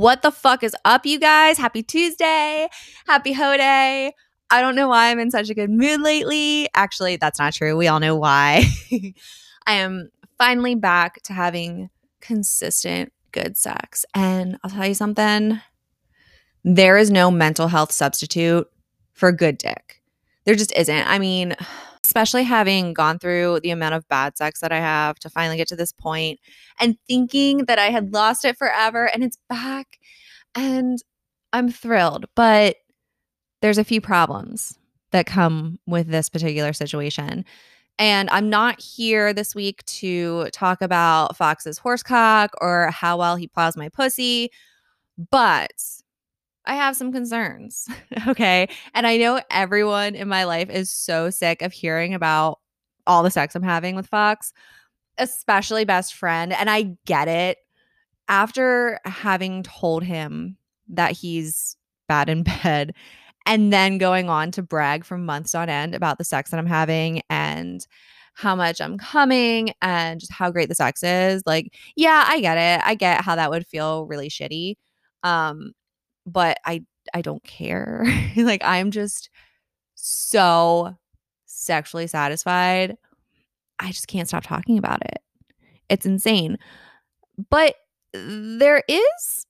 What the fuck is up, you guys? Happy Tuesday. Happy Ho Day. I don't know why I'm in such a good mood lately. Actually, that's not true. We all know why. I am finally back to having consistent good sex. And I'll tell you something there is no mental health substitute for good dick. There just isn't. I mean, especially having gone through the amount of bad sex that I have to finally get to this point and thinking that I had lost it forever and it's back. And I'm thrilled, but there's a few problems that come with this particular situation. And I'm not here this week to talk about Fox's horsecock or how well he plows my pussy, but I have some concerns. okay. And I know everyone in my life is so sick of hearing about all the sex I'm having with Fox, especially best friend. And I get it. After having told him that he's bad in bed and then going on to brag for months on end about the sex that I'm having and how much I'm coming and just how great the sex is. Like, yeah, I get it. I get how that would feel really shitty. Um, but I I don't care. like I'm just so sexually satisfied. I just can't stop talking about it. It's insane. But there is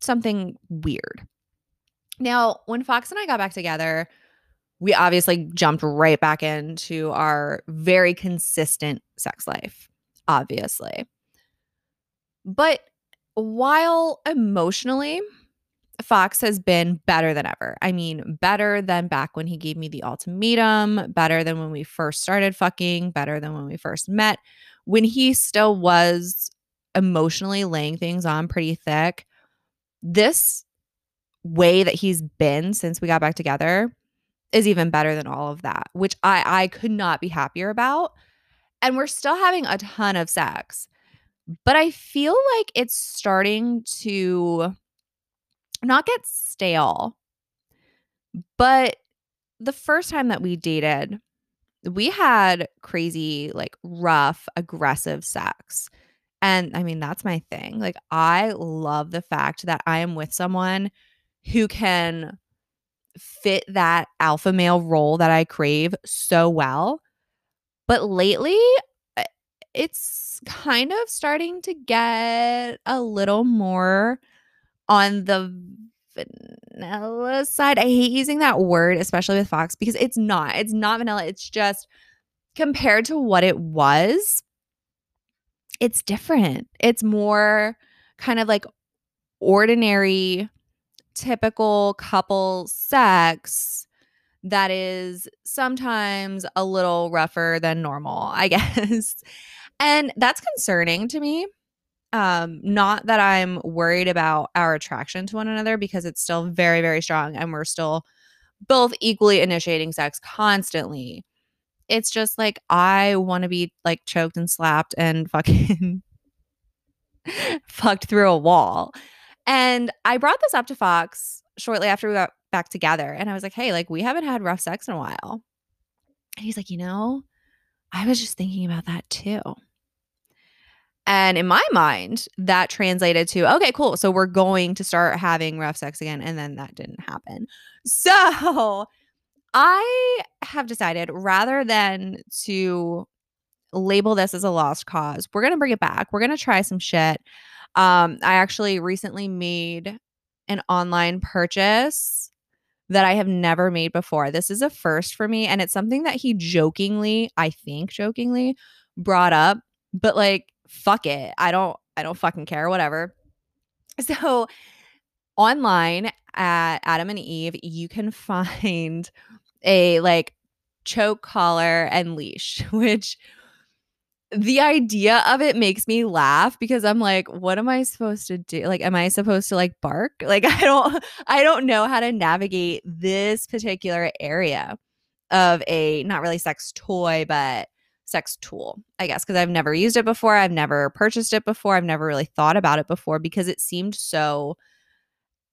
something weird. Now, when Fox and I got back together, we obviously jumped right back into our very consistent sex life, obviously. But while emotionally, Fox has been better than ever. I mean, better than back when he gave me the ultimatum, better than when we first started fucking, better than when we first met, when he still was emotionally laying things on pretty thick. This way that he's been since we got back together is even better than all of that, which I I could not be happier about. And we're still having a ton of sex. But I feel like it's starting to not get stale. But the first time that we dated, we had crazy, like rough, aggressive sex. And I mean, that's my thing. Like, I love the fact that I am with someone who can fit that alpha male role that I crave so well. But lately, eh, it's kind of starting to get a little more on the vanilla side. I hate using that word, especially with Fox, because it's not. It's not vanilla. It's just compared to what it was, it's different. It's more kind of like ordinary typical couple sex that is sometimes a little rougher than normal, I guess. And that's concerning to me. Um, not that I'm worried about our attraction to one another because it's still very, very strong and we're still both equally initiating sex constantly. It's just like I want to be like choked and slapped and fucking fucked through a wall. And I brought this up to Fox shortly after we got back together. And I was like, hey, like, we haven't had rough sex in a while. And he's like, you know, I was just thinking about that too. And in my mind, that translated to, okay, cool. So we're going to start having rough sex again. And then that didn't happen. So I have decided rather than to label this as a lost cause, we're going to bring it back. We're going to try some shit. Um, I actually recently made an online purchase that I have never made before. This is a first for me. And it's something that he jokingly, I think jokingly, brought up, but like, fuck it. I don't, I don't fucking care, whatever. So online at Adam and Eve, you can find a like choke collar and leash, which the idea of it makes me laugh because I'm like, what am I supposed to do? Like, am I supposed to like bark? Like, I don't, I don't know how to navigate this particular area of a not really sex toy, but sex tool, I guess, because I've never used it before. I've never purchased it before. I've never really thought about it before because it seemed so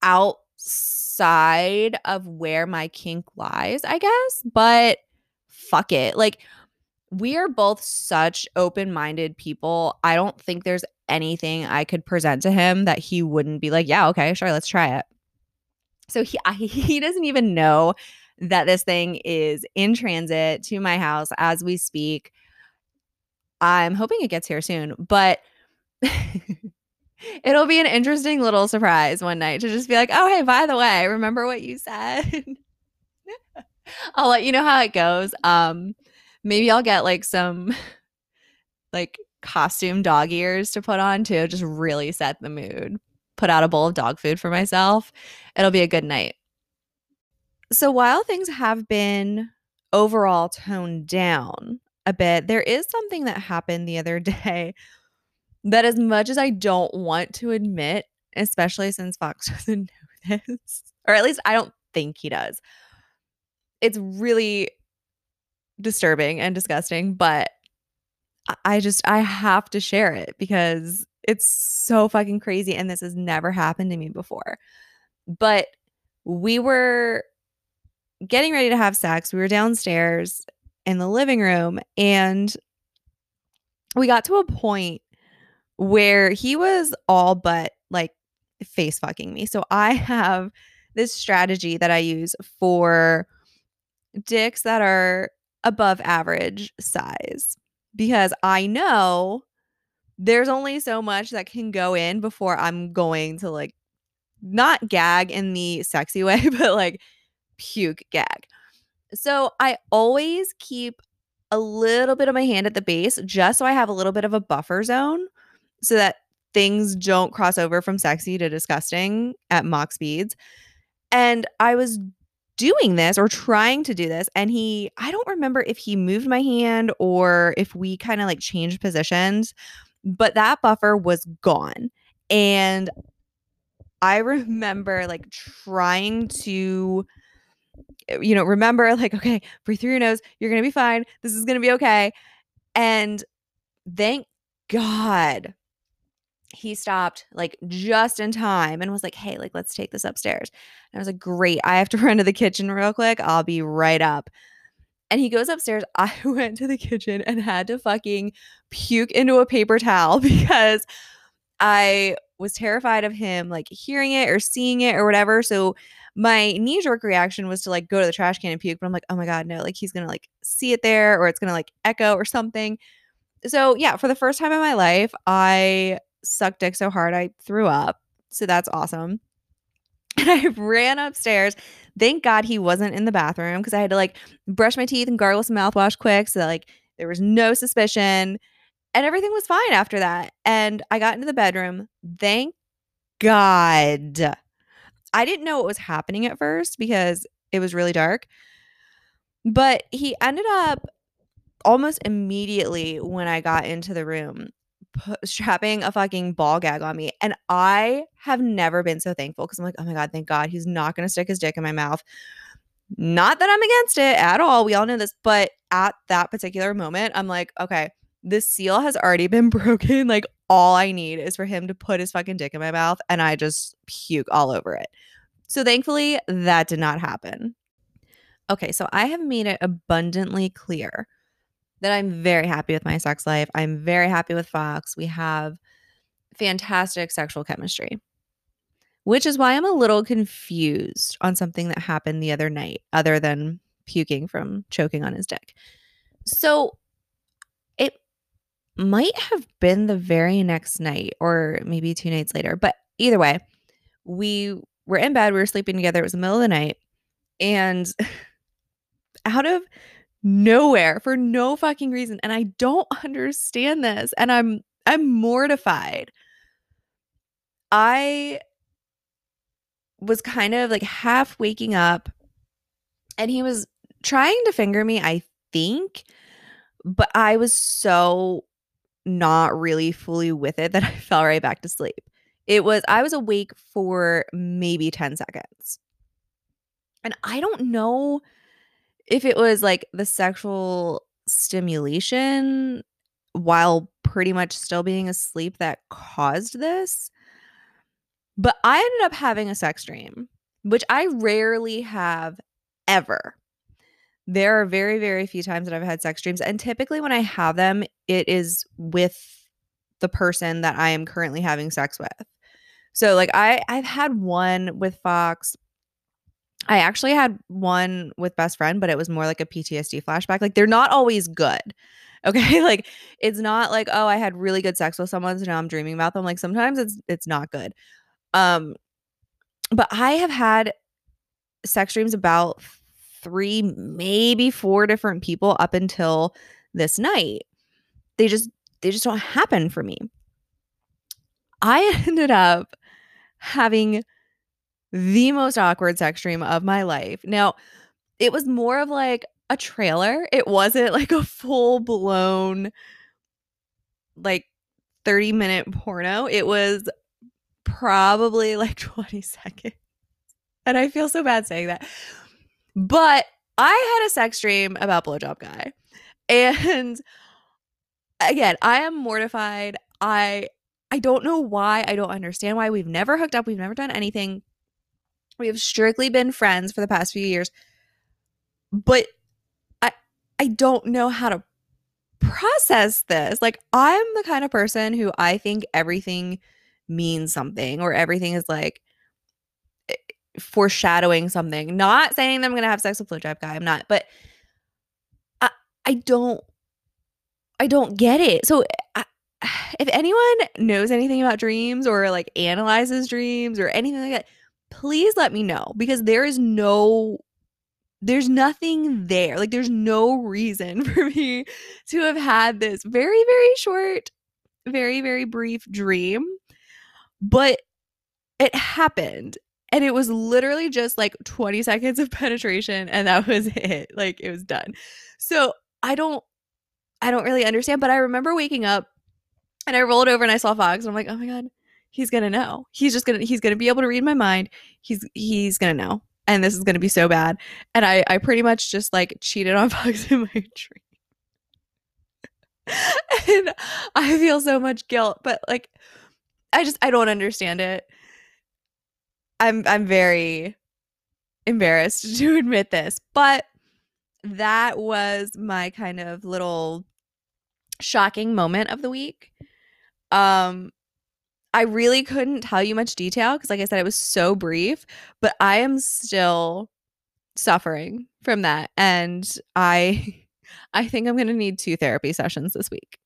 outside of where my kink lies, I guess. But fuck it. Like, we are both such open minded people. I don't think there's anything I could present to him that he wouldn't be like, yeah, okay, sure, let's try it. So he I, he doesn't even know that this thing is in transit to my house as we speak. I'm hoping it gets here soon, but it'll be an interesting little surprise one night to just be like, "Oh, hey, by the way, remember what you said?" I'll let you know how it goes. Um maybe I'll get like some like costume dog ears to put on too, just really set the mood. Put out a bowl of dog food for myself. It'll be a good night. So while things have been overall toned down a bit, there is something that happened the other day that, as much as I don't want to admit, especially since Fox doesn't know this, or at least I don't think he does, it's really disturbing and disgusting, but I just I have to share it because it's so fucking crazy and this has never happened to me before. But we were getting ready to have sex. We were downstairs in the living room and we got to a point where he was all but like face fucking me. So I have this strategy that I use for dicks that are above average size because I know there's only so much that can go in before I'm going to like not gag in the sexy way, but like puke gag. So I always keep a little bit of my hand at the base just so I have a little bit of a buffer zone so that things don't cross over from sexy to disgusting at Mach speeds. And I was doing this or trying to do this and he I don't remember if he moved my hand or if we kind of like changed positions, but that buffer was gone. And I remember like trying to you know, remember, like, okay, breathe through your nose. You're going to be fine. This is going to be okay. And thank God he stopped like just in time and was like, hey, like, let's take this upstairs. And I was like, great. I have to run to the kitchen real quick. I'll be right up. And he goes upstairs. I went to the kitchen and had to fucking puke into a paper towel because I was terrified of him like hearing it or seeing it or whatever. So my knee jerk reaction was to like go to the trash can and puke, but I'm like, oh my God, no, like he's gonna like see it there or it's gonna like echo or something. So yeah, for the first time in my life, I sucked dick so hard I threw up. So that's awesome. And I ran upstairs. Thank God he wasn't in the bathroom because I had to like brush my teeth and gargle some mouthwash quick so that like there was no suspicion. And everything was fine after that. And I got into the bedroom. Thank God I didn't know what was happening at first because it was really dark. But he ended up almost immediately when I got into the room strapping a fucking ball gag on me. And I have never been so thankful because I'm like, oh my God, thank God he's not going to stick his dick in my mouth. Not that I'm against it at all. We all know this. But at that particular moment, I'm like, okay, the seal has already been broken. Like all I need is for him to put his fucking dick in my mouth and I just puke all over it. So thankfully, that did not happen. Okay, so I have made it abundantly clear that I'm very happy with my sex life. I'm very happy with Fox. We have fantastic sexual chemistry, which is why I'm a little confused on something that happened the other night, other than puking from choking on his dick. So might have been the very next night or maybe two nights later. But either way, we were in bed, we were sleeping together. It was the middle of the night. And out of nowhere, for no fucking reason, and I don't understand this, and I'm I'm mortified. I was kind of like half waking up and he was trying to finger me, I think, but I was so not really fully with it that I fell right back to sleep. It was, I was awake for maybe 10 seconds. And I don't know if it was like the sexual stimulation while pretty much still being asleep that caused this. But I ended up having a sex dream, which I rarely have ever. There are very, very few times that I've had sex dreams. And typically, when I have them, it is with the person that I am currently having sex with. So, like, I, I've had one with Fox. I actually had one with best friend, but it was more like a PTSD flashback. Like, they're not always good. Okay. like, it's not like, oh, I had really good sex with someone. So now I'm dreaming about them. Like, sometimes it's, it's not good. Um, but I have had sex dreams about three, maybe four different people up until this night. They just they just don't happen for me. I ended up having the most awkward sex dream of my life. Now, it was more of like a trailer. It wasn't like a full blown like 30 minute porno. It was probably like 20 seconds. And I feel so bad saying that. But I had a sex dream about blowjob guy. And again, I am mortified. I I don't know why. I don't understand why. We've never hooked up. We've never done anything. We have strictly been friends for the past few years. But I I don't know how to process this. Like I'm the kind of person who I think everything means something or everything is like eh, foreshadowing something. Not saying that I'm gonna have sex with blowjob guy. I'm not, but I I don't I don't get it. So I, if anyone knows anything about dreams or like analyzes dreams or anything like that, please let me know because there is no there's nothing there. Like there's no reason for me to have had this very very short, very very brief dream. But it happened and it was literally just like 20 seconds of penetration and that was it. Like it was done. So I don't I don't really understand, but I remember waking up and I rolled over and I saw Fox and I'm like, "Oh my god, he's to know. He's just to he's to be able to read my mind. He's he's to know. And this is to be so bad." And I I pretty much just like cheated on Fox in my dream. and I feel so much guilt, but like I just I don't understand it. I'm I'm very embarrassed to admit this, but that was my kind of little shocking moment of the week. Um I really couldn't tell you much detail because like I said it was so brief, but I am still suffering from that and I I think I'm going to need two therapy sessions this week.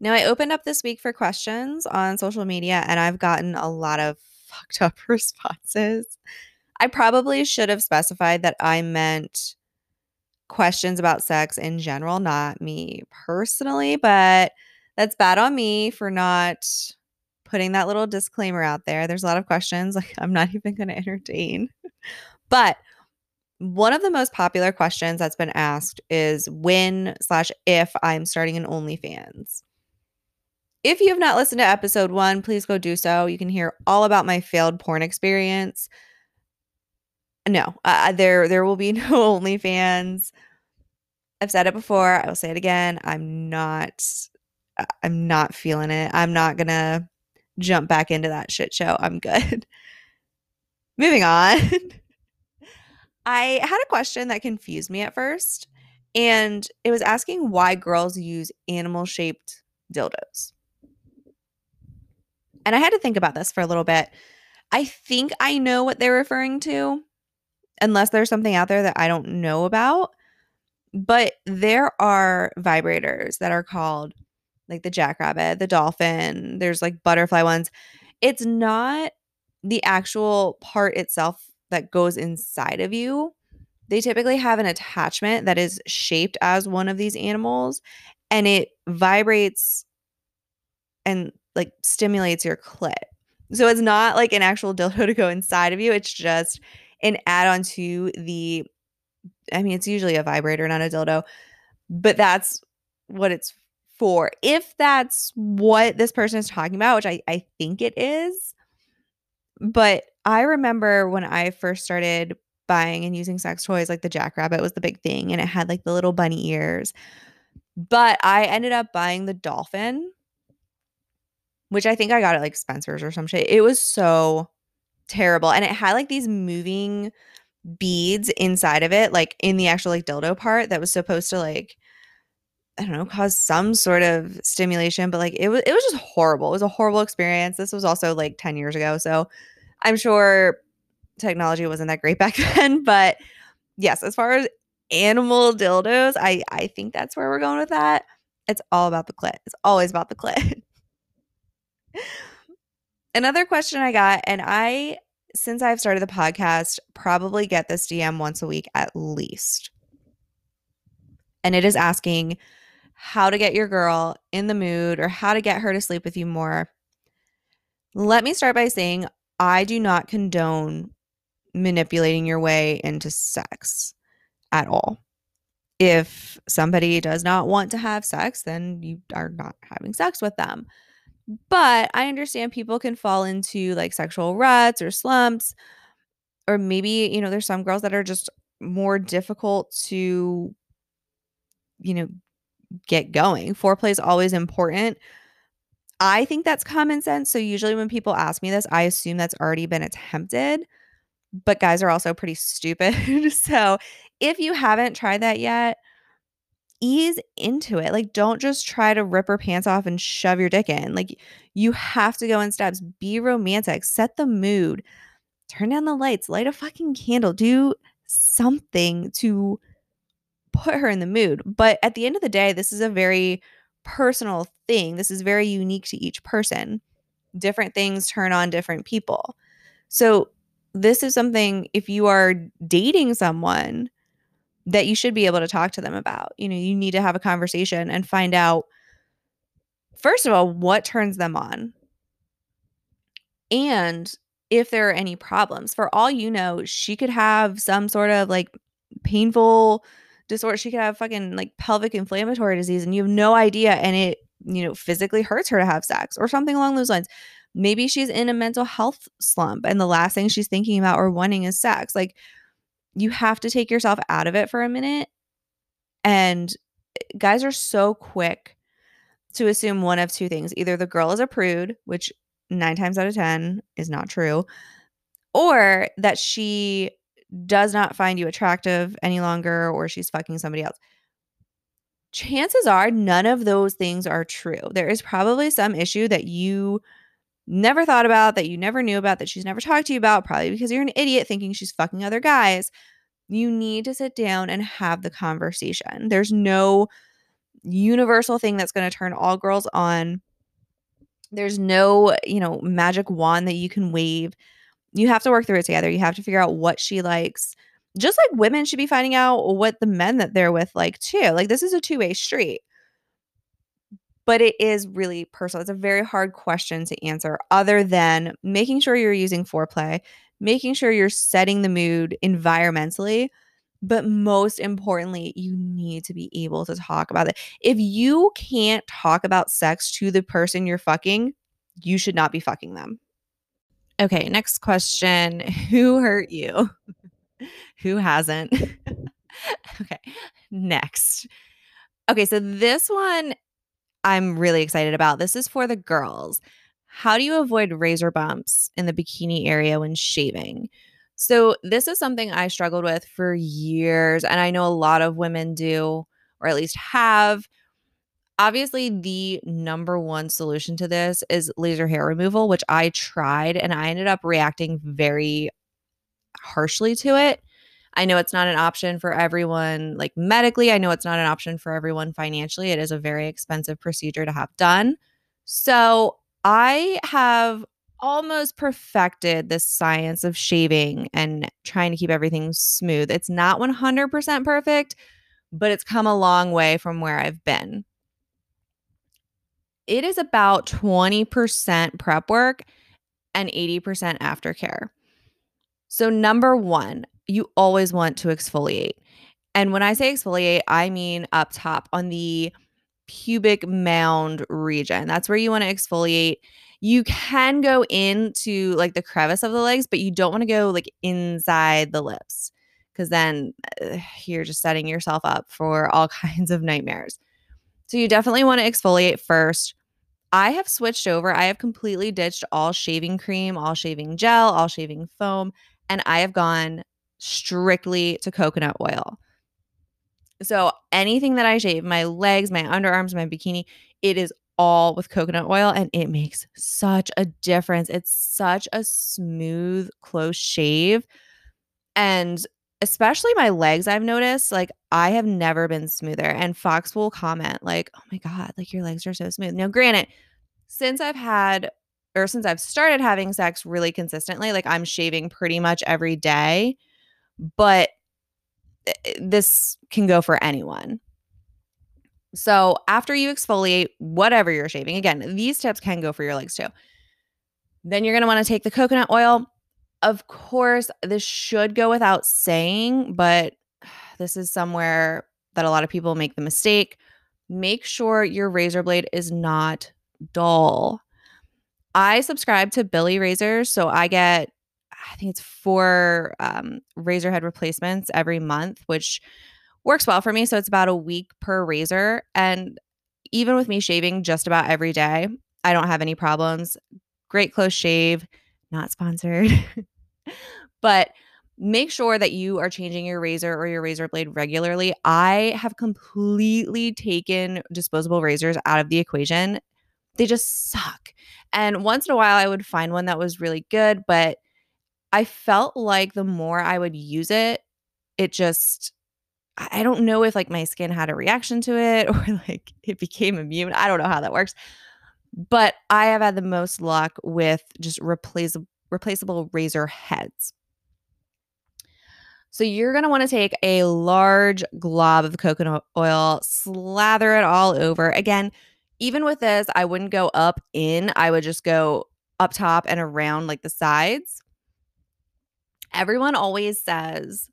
Now I opened up this week for questions on social media and I've gotten a lot of fucked up responses. I probably should have specified that I meant questions about sex in general, not me personally, but that's bad on me for not putting that little disclaimer out there. There's a lot of questions like I'm not even going to entertain. but one of the most popular questions that's been asked is when slash if I'm starting an OnlyFans. If you have not listened to episode one, please go do so. You can hear all about my failed porn experience. No, uh, there there will be no OnlyFans. I've said it before. I will say it again. I'm not. I'm not feeling it. I'm not gonna jump back into that shit show. I'm good. Moving on. I had a question that confused me at first, and it was asking why girls use animal shaped dildos. And I had to think about this for a little bit. I think I know what they're referring to, unless there's something out there that I don't know about. But there are vibrators that are called like the jackrabbit, the dolphin, there's like butterfly ones. It's not the actual part itself that goes inside of you. They typically have an attachment that is shaped as one of these animals and it vibrates and like stimulates your clit. So it's not like an actual dildo to go inside of you. It's just an add on to the, I mean, it's usually a vibrator, not a dildo, but that's what it's for. If that's what this person is talking about, which I, I think it is, but I remember when I first started buying and using sex toys, like the Jackrabbit was the big thing, and it had like the little bunny ears. But I ended up buying the dolphin which I think I got at like Spencer's or some shit. It was so terrible. And it had like these moving beads inside of it, like in the actual like dildo part that was supposed to like I don't know, cause some sort of stimulation, but like it was it was just horrible. It was a horrible experience. This was also like 10 years ago. So I'm sure technology wasn't that great back then. But yes, as far as animal dildos, I I think that's where we're going with that. It's all about the clit. It's always about the clit. Another question I got, and I since I've started the podcast, probably get this DM once a week at least. And it is asking how to get your girl in the mood or how to get her to sleep with you more. Let me start by saying I do not condone manipulating your way into sex at all. If somebody does not want to have sex, then you are not having sex with them. But I understand people can fall into like sexual ruts or slumps, or maybe, you know, there's some girls that are just more difficult to, you know, get going. Foreplay is always important. I think that's common sense. So usually when people ask me this, I assume that's already been attempted. But guys are also pretty stupid. so if you haven't tried that yet, ease into it. Like, don't just try to rip her pants off and shove your dick in. Like, you have to go in steps. Be romantic, set the mood, turn down the lights, light a fucking candle, do something to put her in the mood. But at the end of the day, this is a very personal thing. This is very unique to each person. Different things turn on different people. So, this is something if you are dating someone that you should be able to talk to them about. You know, you need to have a conversation and find out, first of all, what turns them on. And if there are any problems. For all you know, she could have some sort of like painful disorder. She could have fucking like pelvic inflammatory disease and you have no idea. And it, you know, physically hurts her to have sex or something along those lines. Maybe she's in a mental health slump and the last thing she's thinking about or wanting is sex. Like, you have to take yourself out of it for a minute. And eh, guys are so quick to assume one of two things either the girl is a prude, which nine times out of 10 is not true, or that she does not find you attractive any longer or she's fucking somebody else. Chances are none of those things are true. There is probably some issue that you never thought about, that you never knew about, that she's never talked to you about, probably because you're an idiot thinking she's fucking other guys. You need to sit down and have the conversation. There's no universal thing that's going to turn all girls on. There's no, you know, magic wand that you can wave. You have to work through it together. You have to figure out what she likes. Just like women should be finding out what the men that they're with like too. Like this is a two-way street but it is really personal. It's a very hard question to answer, other than making sure you're using foreplay, making sure you're setting the mood environmentally. But most importantly, you need to be able to talk about it. If you can't talk about sex to the person you're fucking, you should not be fucking them. Okay, next question Who hurt you? Who hasn't? okay, next. Okay, so this one I'm really excited about. This is for the girls. How do you avoid razor bumps in the bikini area when shaving? So, this is something I struggled with for years, and I know a lot of women do, or at least have. Obviously, the number one solution to this is laser hair removal, which I tried and I ended up reacting very harshly to it. I know it's not an option for everyone, like medically. I know it's not an option for everyone financially. It is a very expensive procedure to have done. So I have almost perfected this science of shaving and trying to keep everything smooth. It's not 100% perfect, but it's come a long way from where I've been. It is about 20% prep work and 80% aftercare. So, number one, you always want to exfoliate. And when I say exfoliate, I mean up top on the pubic mound region. That's where you want to exfoliate. You can go into like the crevice of the legs, but you don't want to go like inside the lips because then uh, you're just setting yourself up for all kinds of nightmares. So you definitely want to exfoliate first. I have switched over. I have completely ditched all shaving cream, all shaving gel, all shaving foam, and I have gone strictly to coconut oil. So anything that I shave, my legs, my underarms, my bikini, it is all with coconut oil and it makes such a difference. It's such a smooth, close shave. And especially my legs, I've noticed, like, I have never been smoother. And Fox will comment, like, oh my God, like your legs are so smooth. Now, granted, since I've had or since I've started having sex really consistently, like I'm shaving pretty much every day, but eh, eh, this can go for anyone. So after you exfoliate whatever you're shaving, again, these tips can go for your legs too. Then you're going to want to take the coconut oil. Of course, this should go without saying, but this is somewhere that a lot of people make the mistake. Make sure your razor blade is not dull. I subscribe to Billie Razors, so I get I think it's four um, razor head replacements every month, which works well for me. So it's about a week per razor. And even with me shaving just about every day, I don't have any problems. Great close shave, not sponsored. but make sure that you are changing your razor or your razor blade regularly. I have completely taken disposable razors out of the equation. They just suck. And once in a while, I would find one that was really good, but I felt like the more I would use it, it just I don't know if like my skin had a reaction to it or like it became immune. I don't know how that works. But I have had the most luck with just replaceable replaceable razor heads. So you're going to want to take a large glob of coconut oil, slather it all over. Again, even with this, I wouldn't go up in, I would just go up top and around like the sides. Everyone always says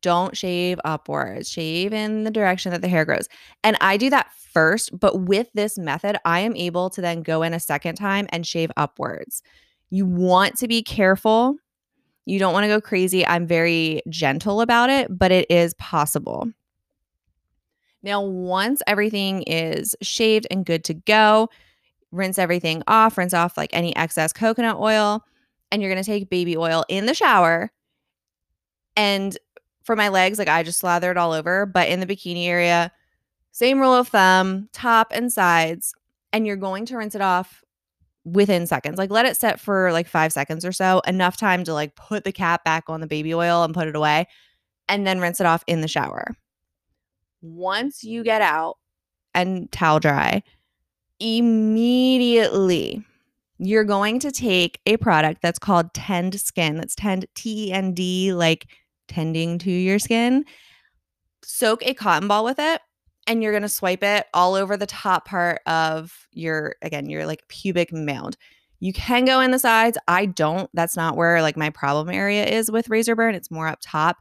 don't shave upwards, shave in the direction that the hair grows. And I do that first, but with this method, I am able to then go in a second time and shave upwards. You want to be careful. You don't want to go crazy. I'm very gentle about it, but it is possible. Now, once everything is shaved and good to go, rinse everything off, rinse off like any excess coconut oil, and you're going to take baby oil in the shower and for my legs, like I just slather it all over, but in the bikini area, same rule of thumb, top and sides, and you're going to rinse it off within seconds. Like let it set for like 5 seconds or so, enough time to like put the cap back on the baby oil and put it away and then rinse it off in the shower. Once you get out and towel dry, immediately you're going to take a product that's called Tend Skin. That's Tend T E N D like tending to your skin, soak a cotton ball with it and you're going to swipe it all over the top part of your again your like pubic mound. You can go in the sides. I don't. That's not where like my problem area is with razor burn. It's more up top.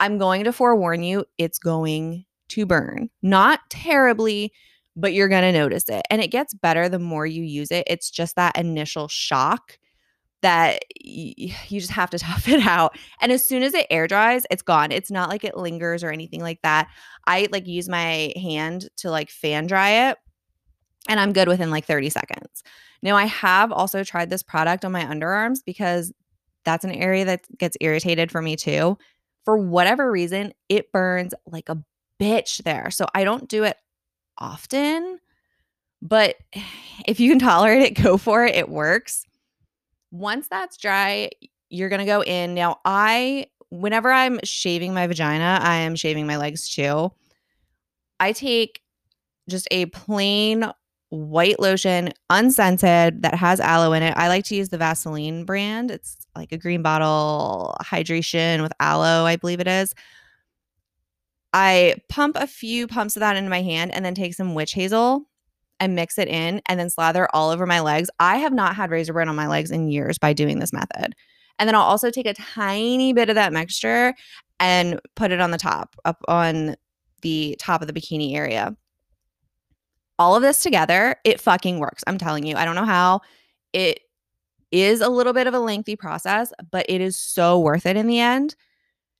I'm going to forewarn you it's going to burn. Not terribly but you're going to notice it. And it gets better the more you use it. It's just that initial shock that you just have to tough it out. And as soon as it air dries, it's gone. It's not like it lingers or anything like that. I like use my hand to like fan dry it and I'm good within like 30 seconds. Now, I have also tried this product on my underarms because that's an area that gets irritated for me too. For whatever reason, it burns like a bitch there. So I don't do it often, but if you can tolerate it, go for it. It works. Once that's dry, you're going to go in. Now, I, whenever I'm shaving my vagina, I am shaving my legs too. I take just a plain white lotion, unscented, that has aloe in it. I like to use the Vaseline brand. It's like a green bottle hydration with aloe, I believe it is. I pump a few pumps of that into my hand and then take some witch hazel and mix it in and then slather all over my legs. I have not had razor burn on my legs in years by doing this method. And then I'll also take a tiny bit of that mixture and put it on the top, up on the top of the bikini area. All of this together, it fucking works. I'm telling you. I don't know how. It is a little bit of a lengthy process, but it is so worth it in the end.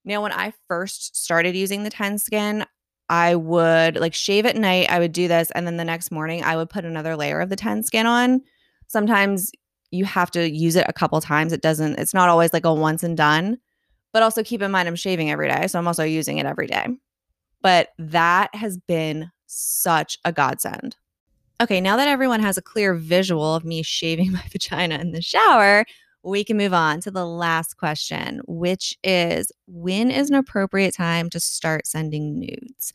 Now, when I first started using the Tend Skin, I would like shave at night. I would do this. And then the next morning, I would put another layer of the Tend Skin on. Sometimes you have to use it a couple times. It doesn't, it's not always like a once and done. But also keep in mind, I'm shaving every day. So I'm also using it every day. But that has been such a godsend. Okay, now that everyone has a clear visual of me shaving my vagina in the shower, we can move on to the last question, which is when is an appropriate time to start sending nudes?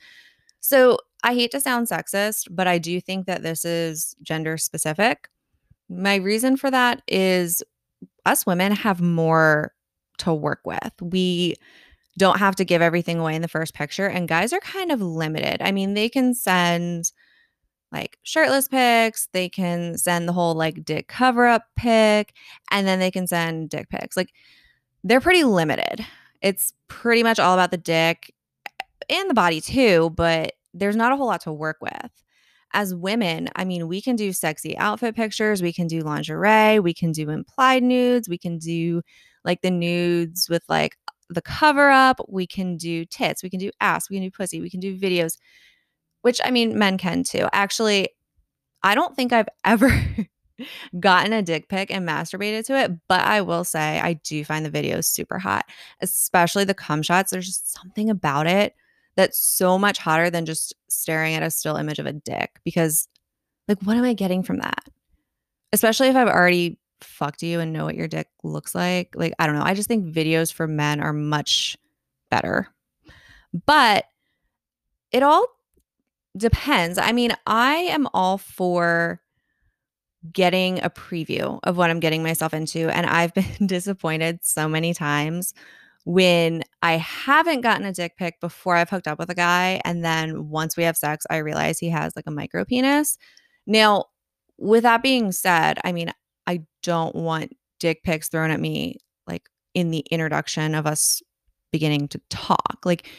So I hate to sound sexist, but I do think that this is gender specific. My reason for that is us women have more to work with. We don't have to give everything away in the first picture, and guys are kind of limited. I mean, they can send like shirtless pics, they can send the whole like dick cover up pic, and then they can send dick pics. Like they're pretty limited. It's pretty much all about the dick and the body too, but there's not a whole lot to work with. As women, I mean, we can do sexy outfit pictures, we can do lingerie, we can do implied nudes, we can do like the nudes with like the cover up, we can do tits, we can do ass, we can do pussy, we can do videos, which I mean, men can too. Actually, I don't think I've ever gotten a dick pic and masturbated to it, but I will say I do find the videos super hot, especially the cum shots. There's just something about it that's so much hotter than just staring at a still image of a dick because like what am I getting from that? Especially if I've already fucked you and know what your dick looks like. Like I don't know. I just think videos for men are much better. But it all depends. I mean, I am all for getting a preview of what I'm getting myself into and I've been disappointed so many times when I haven't gotten a dick pic before I've hooked up with a guy. And then once we have sex, I realize he has like a micro penis. Now, with that being said, I mean, I don't want dick pics thrown at me like in the introduction of us beginning to talk. Like,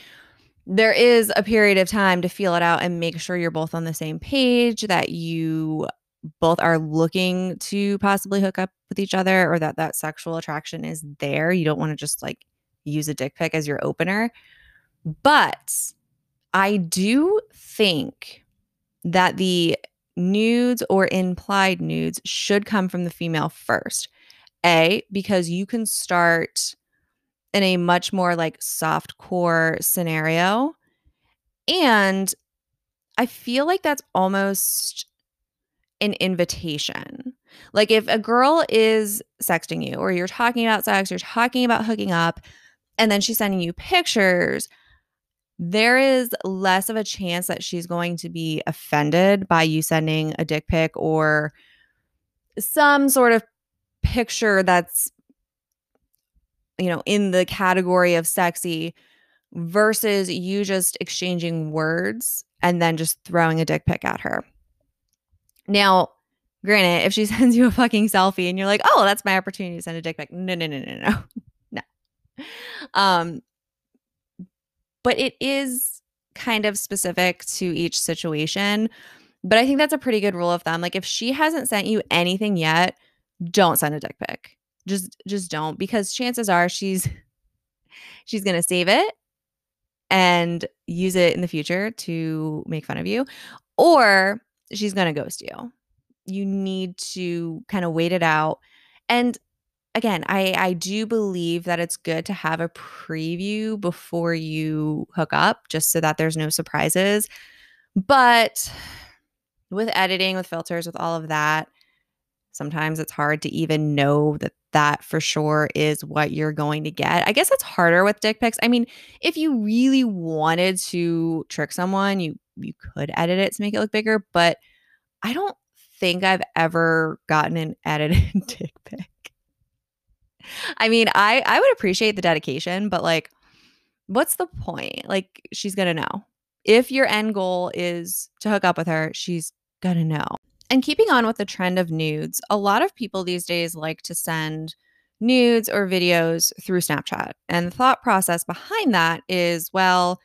there is a period of time to feel it out and make sure you're both on the same page, that you both are looking to possibly hook up with each other or that that sexual attraction is there. You don't want to just like use a dick pic as your opener. But I do think that the nudes or implied nudes should come from the female first. A, because you can start in a much more like soft core scenario. And I feel like that's almost an invitation. Like if a girl is sexting you or you're talking about sex, you're talking about hooking up, and then she's sending you pictures, there is less of a chance that she's going to be offended by you sending a dick pic or some sort of picture that's you know in the category of sexy versus you just exchanging words and then just throwing a dick pic at her. Now, granted, if she sends you a fucking selfie and you're like, "Oh, that's my opportunity to send a dick pic." No, no, no, no, no. No. Um, but it is kind of specific to each situation. But I think that's a pretty good rule of thumb. Like if she hasn't sent you anything yet, don't send a dick pic. Just just don't because chances are she's she's going to save it and use it in the future to make fun of you or she's going to ghost you. You need to kind of wait it out. And again, I I do believe that it's good to have a preview before you hook up just so that there's no surprises. But with editing, with filters, with all of that, sometimes it's hard to even know that that for sure is what you're going to get. I guess it's harder with dick pics. I mean, if you really wanted to trick someone, you you could edit it to make it look bigger, but I don't think I've ever gotten an edited dick pic. I mean, I I would appreciate the dedication, but like what's the point? Like she's going to know. If your end goal is to hook up with her, she's going to know. And keeping on with the trend of nudes, a lot of people these days like to send nudes or videos through Snapchat. And the thought process behind that is well,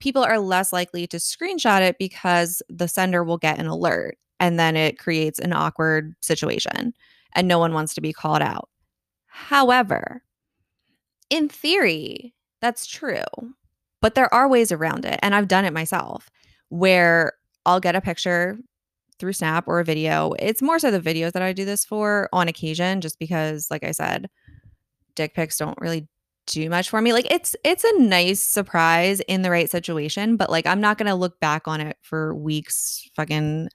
people are less likely to screenshot it because the sender will get an alert and then it creates an awkward situation and no one wants to be called out. However, in theory, that's true, but there are ways around it. And I've done it myself where I'll get a picture through Snap or a video. It's more so the videos that I do this for on occasion, just because, like I said, dick pics don't really do much for me. Like it's it's a nice surprise in the right situation, but like I'm not to look back on it for weeks fucking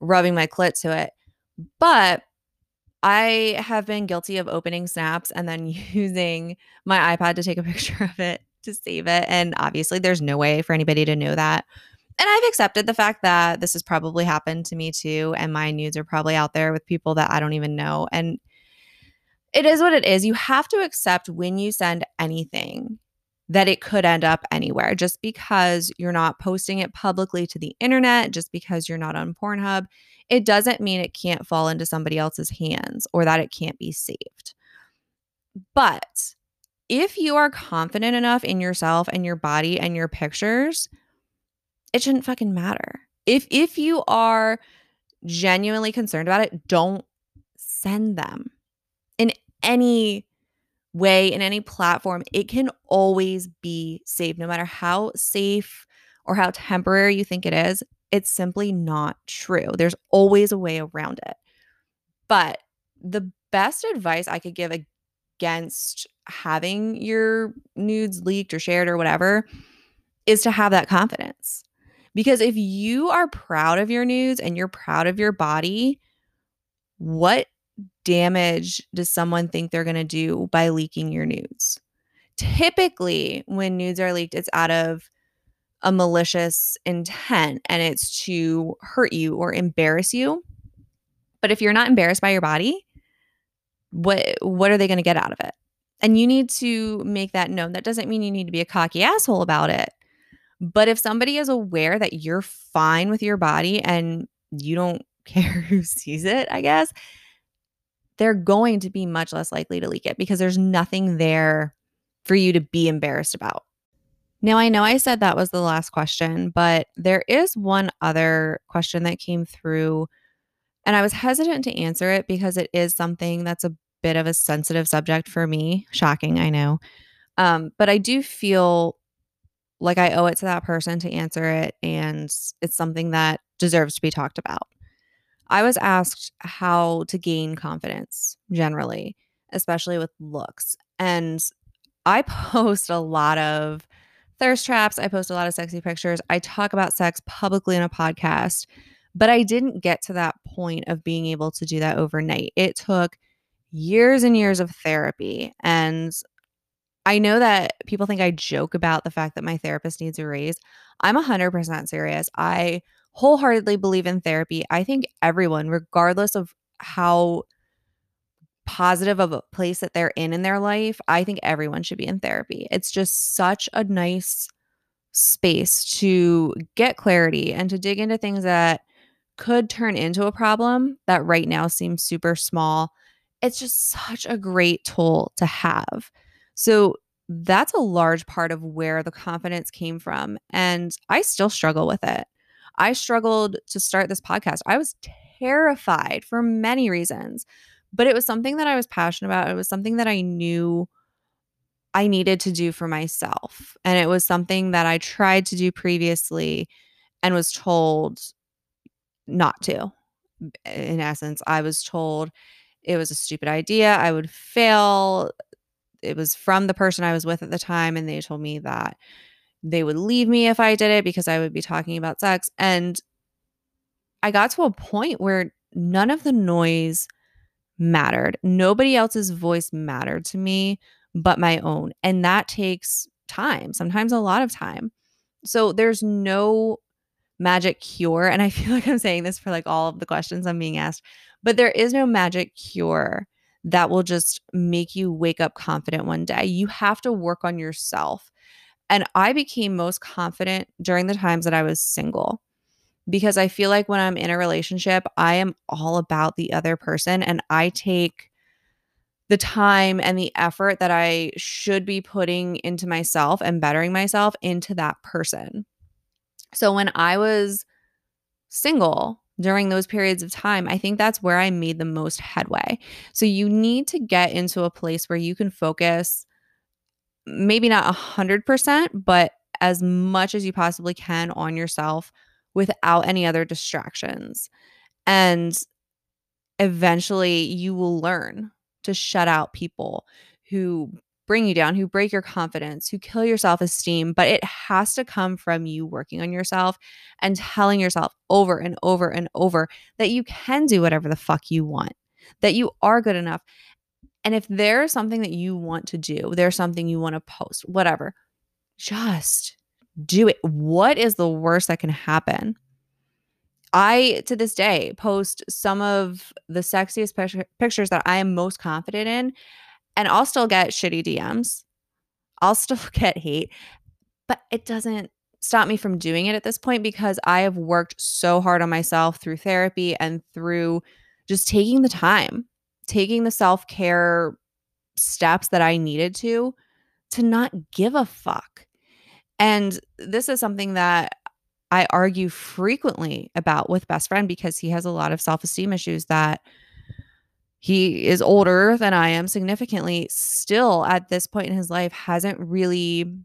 rubbing my clit to it. But I have been guilty of opening snaps and then using my iPad to take a picture of it to save it. And obviously, there's no way for anybody to know that. And I've accepted the fact that this has probably happened to me too. And my nudes are probably out there with people that I don't even know. And it is what it is. You have to accept when you send anything that it could end up anywhere just because you're not posting it publicly to the internet, just because you're not on Pornhub it doesn't mean it can't fall into somebody else's hands or that it can't be saved. But if you are confident enough in yourself and your body and your pictures, it shouldn't fucking matter. If if you are genuinely concerned about it, don't send them in any way in any platform. It can always be saved no matter how safe or how temporary you think it is. It's simply not true. There's always a way around it. But the best advice I could give against having your nudes leaked or shared or whatever is to have that confidence. Because if you are proud of your nudes and you're proud of your body, what damage does someone think they're going to do by leaking your nudes? Typically, when nudes are leaked, it's out of a malicious intent and it's to hurt you or embarrass you. But if you're not embarrassed by your body, what what are they going to get out of it? And you need to make that known. That doesn't mean you need to be a cocky asshole about it. But if somebody is aware that you're fine with your body and you don't care who sees it, I guess, they're going to be much less likely to leak it because there's nothing there for you to be embarrassed about. Now, I know I said that was the last question, but there is one other question that came through, and I was hesitant to answer it because it is something that's a bit of a sensitive subject for me. Shocking, I know. Um, but I do feel like I owe it to that person to answer it, and it's something that deserves to be talked about. I was asked how to gain confidence generally, especially with looks. And I post a lot of thirst traps. I post a lot of sexy pictures. I talk about sex publicly in a podcast, but I didn't get to that point of being able to do that overnight. It took years and years of therapy. And I know that people think I joke about the fact that my therapist needs a raise. I'm 100% serious. I wholeheartedly believe in therapy. I think everyone, regardless of how positive of a place that they're in in their life, I think everyone should be in therapy. It's just such a nice space to get clarity and to dig into things that could turn into a problem that right now seems super small. It's just such a great tool to have. So, that's a large part of where the confidence came from. And I still struggle with it. I struggled to start this podcast. I was terrified for many reasons but it was something that I was passionate about. It was something that I knew I needed to do for myself. And it was something that I tried to do previously and was told not to. In essence, I was told it was a stupid idea. I would fail. It was from the person I was with at the time. And they told me that they would leave me if I did it because I would be talking about sex. And I got to a point where none of the noise mattered. Nobody else's voice mattered to me but my own. And that takes time, sometimes a lot of time. So there's no magic cure. And I feel like I'm saying this for like all of the questions I'm being asked, but there is no magic cure that will just make you wake up confident one day. You have to work on yourself. And I became most confident during the times that I was single because I feel like when I'm in a relationship, I am all about the other person and I take the time and the effort that I should be putting into myself and bettering myself into that person. So when I was single during those periods of time, I think that's where I made the most headway. So you need to get into a place where you can focus maybe not a 100%, but as much as you possibly can on yourself without any other distractions. And eventually you will learn to shut out people who bring you down, who break your confidence, who kill your self esteem, but it has to come from you working on yourself and telling yourself over and over and over that you can do whatever the fuck you want, that you are good enough. And if there's something that you want to do, there's something you want to post, whatever, just do it. What is the worst that can happen? I, to this day, post some of the sexiest pictures that I am most confident in, and I'll still get shitty DMs. I'll still get hate, but it doesn't stop me from doing it at this point because I have worked so hard on myself through therapy and through just taking the time, taking the self care steps that I needed to, to not give a fuck. And this is something that I argue frequently about with best friend because he has a lot of self-esteem issues that he is older than I am significantly still at this point in his life hasn't really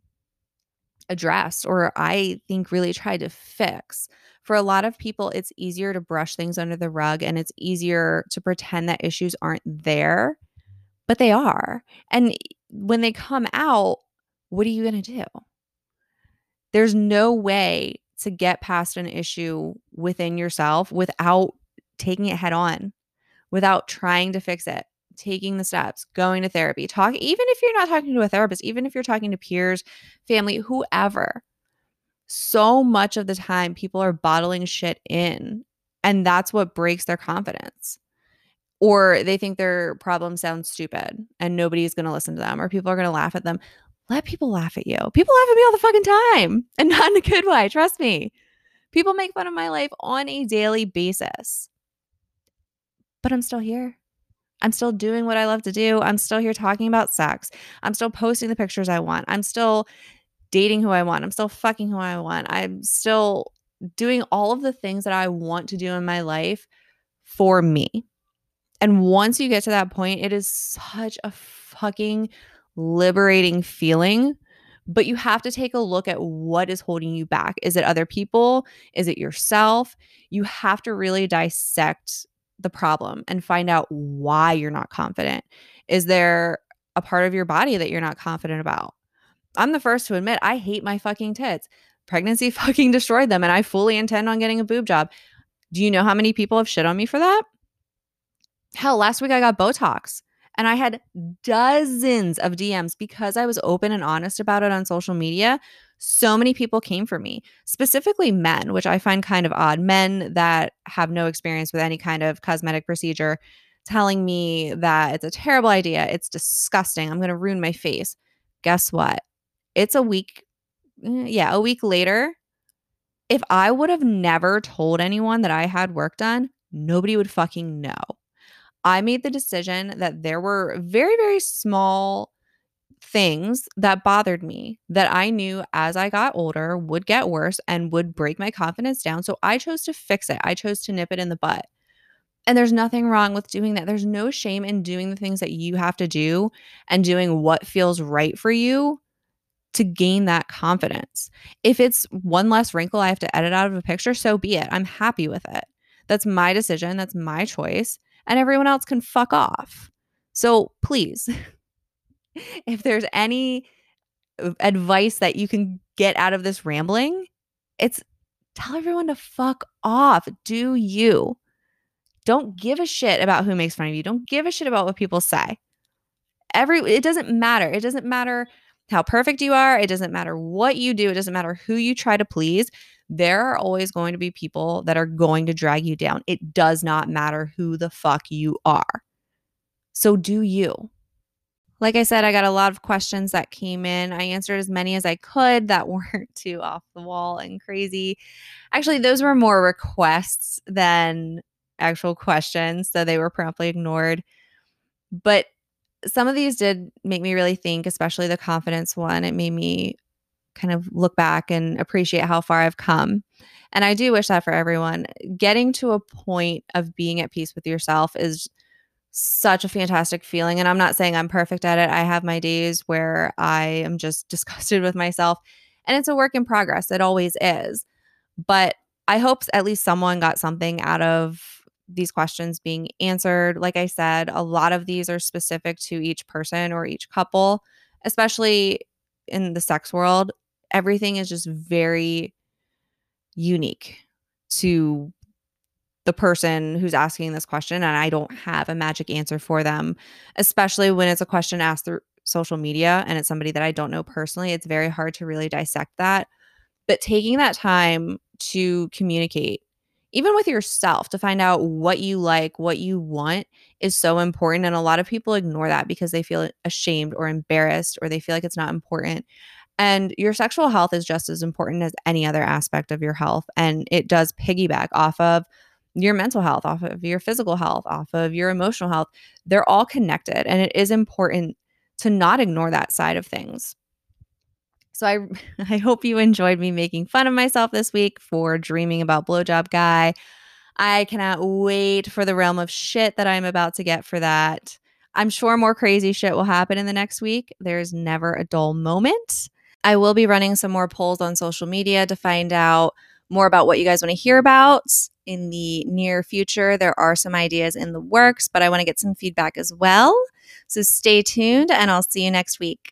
addressed or I think really tried to fix. For a lot of people it's easier to brush things under the rug and it's easier to pretend that issues aren't there, but they are. And when they come out, what are you going to do? There's no way to get past an issue within yourself without taking it head on, without trying to fix it, taking the steps, going to therapy, talk, even if you're not talking to a therapist, even if you're talking to peers, family, whoever. So much of the time, people are bottling shit in, and that's what breaks their confidence. Or they think their problem sounds stupid and nobody's going to listen to them, or people are going to laugh at them let people laugh at you. People laugh at me all the fucking time and not in a good way. Trust me. People make fun of my life on a daily basis. But I'm still here. I'm still doing what I love to do. I'm still here talking about sex. I'm still posting the pictures I want. I'm still dating who I want. I'm still fucking who I want. I'm still doing all of the things that I want to do in my life for me. And once you get to that point, it is such a fucking liberating feeling but you have to take a look at what is holding you back. Is it other people? Is it yourself? You have to really dissect the problem and find out why you're not confident. Is there a part of your body that you're not confident about? I'm the first to admit I hate my fucking tits. Pregnancy fucking destroyed them, and I fully intend on getting a boob job. Do you know how many people have shit on me for that? Hell, last week I got Botox. And I had dozens of DMs because I was open and honest about it on social media. So many people came for me, specifically men, which I find kind of odd. Men that have no experience with any kind of cosmetic procedure telling me that it's a terrible idea. It's disgusting. I'm going to ruin my face. Guess what? It's a week. Eh, yeah, a week later. If I would have never told anyone that I had work done, nobody would fucking know. I made the decision that there were very, very small things that bothered me that I knew as I got older would get worse and would break my confidence down. So I chose to fix it. I chose to nip it in the butt. And there's nothing wrong with doing that. There's no shame in doing the things that you have to do and doing what feels right for you to gain that confidence. If it's one less wrinkle I have to edit out of a picture, so be it. I'm happy with it. That's my decision. That's my choice and everyone else can fuck off. So please, if there's any uh, advice that you can get out of this rambling, it's tell everyone to fuck off. Do you? Don't give a shit about who makes fun of you. Don't give a shit about what people say. Every it doesn't matter. It doesn't matter how perfect you are. It doesn't matter what you do. It doesn't matter who you try to please there are always going to be people that are going to drag you down. It does not matter who the fuck you are. So do you. Like I said, I got a lot of questions that came in. I answered as many as I could that weren't too off the wall and crazy. Actually, those were more requests than actual questions, so they were promptly ignored. But some of these did make me really think, especially the confidence one. It made me kind of look back and appreciate how far I've come. And I do wish that for everyone. Getting to a point of being at peace with yourself is such a fantastic feeling. And I'm not saying I'm perfect at it. I have my days where I am just disgusted with myself. And it's a work in progress. It always is. But I hope at least someone got something out of these questions being answered. Like I said, a lot of these are specific to each person or each couple especially in the sex world, everything is just very unique to the person who's asking this question. And I don't have a magic answer for them, especially when it's a question asked through social media and it's somebody that I don't know personally. It's very hard to really dissect that. But taking that time to communicate, even with yourself, to find out what you like, what you want is so important. And a lot of people ignore that because they feel ashamed or embarrassed or they feel like it's not important. And your sexual health is just as important as any other aspect of your health. And it does piggyback off of your mental health, off of your physical health, off of your emotional health. They're all connected. And it is important to not ignore that side of things. So I I hope you enjoyed me making fun of myself this week for dreaming about blowjob guy. I cannot wait for the realm of shit that I'm about to get for that. I'm sure more crazy shit will happen in the next week. There's never a dull moment. I will be running some more polls on social media to find out more about what you guys want to hear about in the near future. There are some ideas in the works, but I want to get some feedback as well. So stay tuned and I'll see you next week.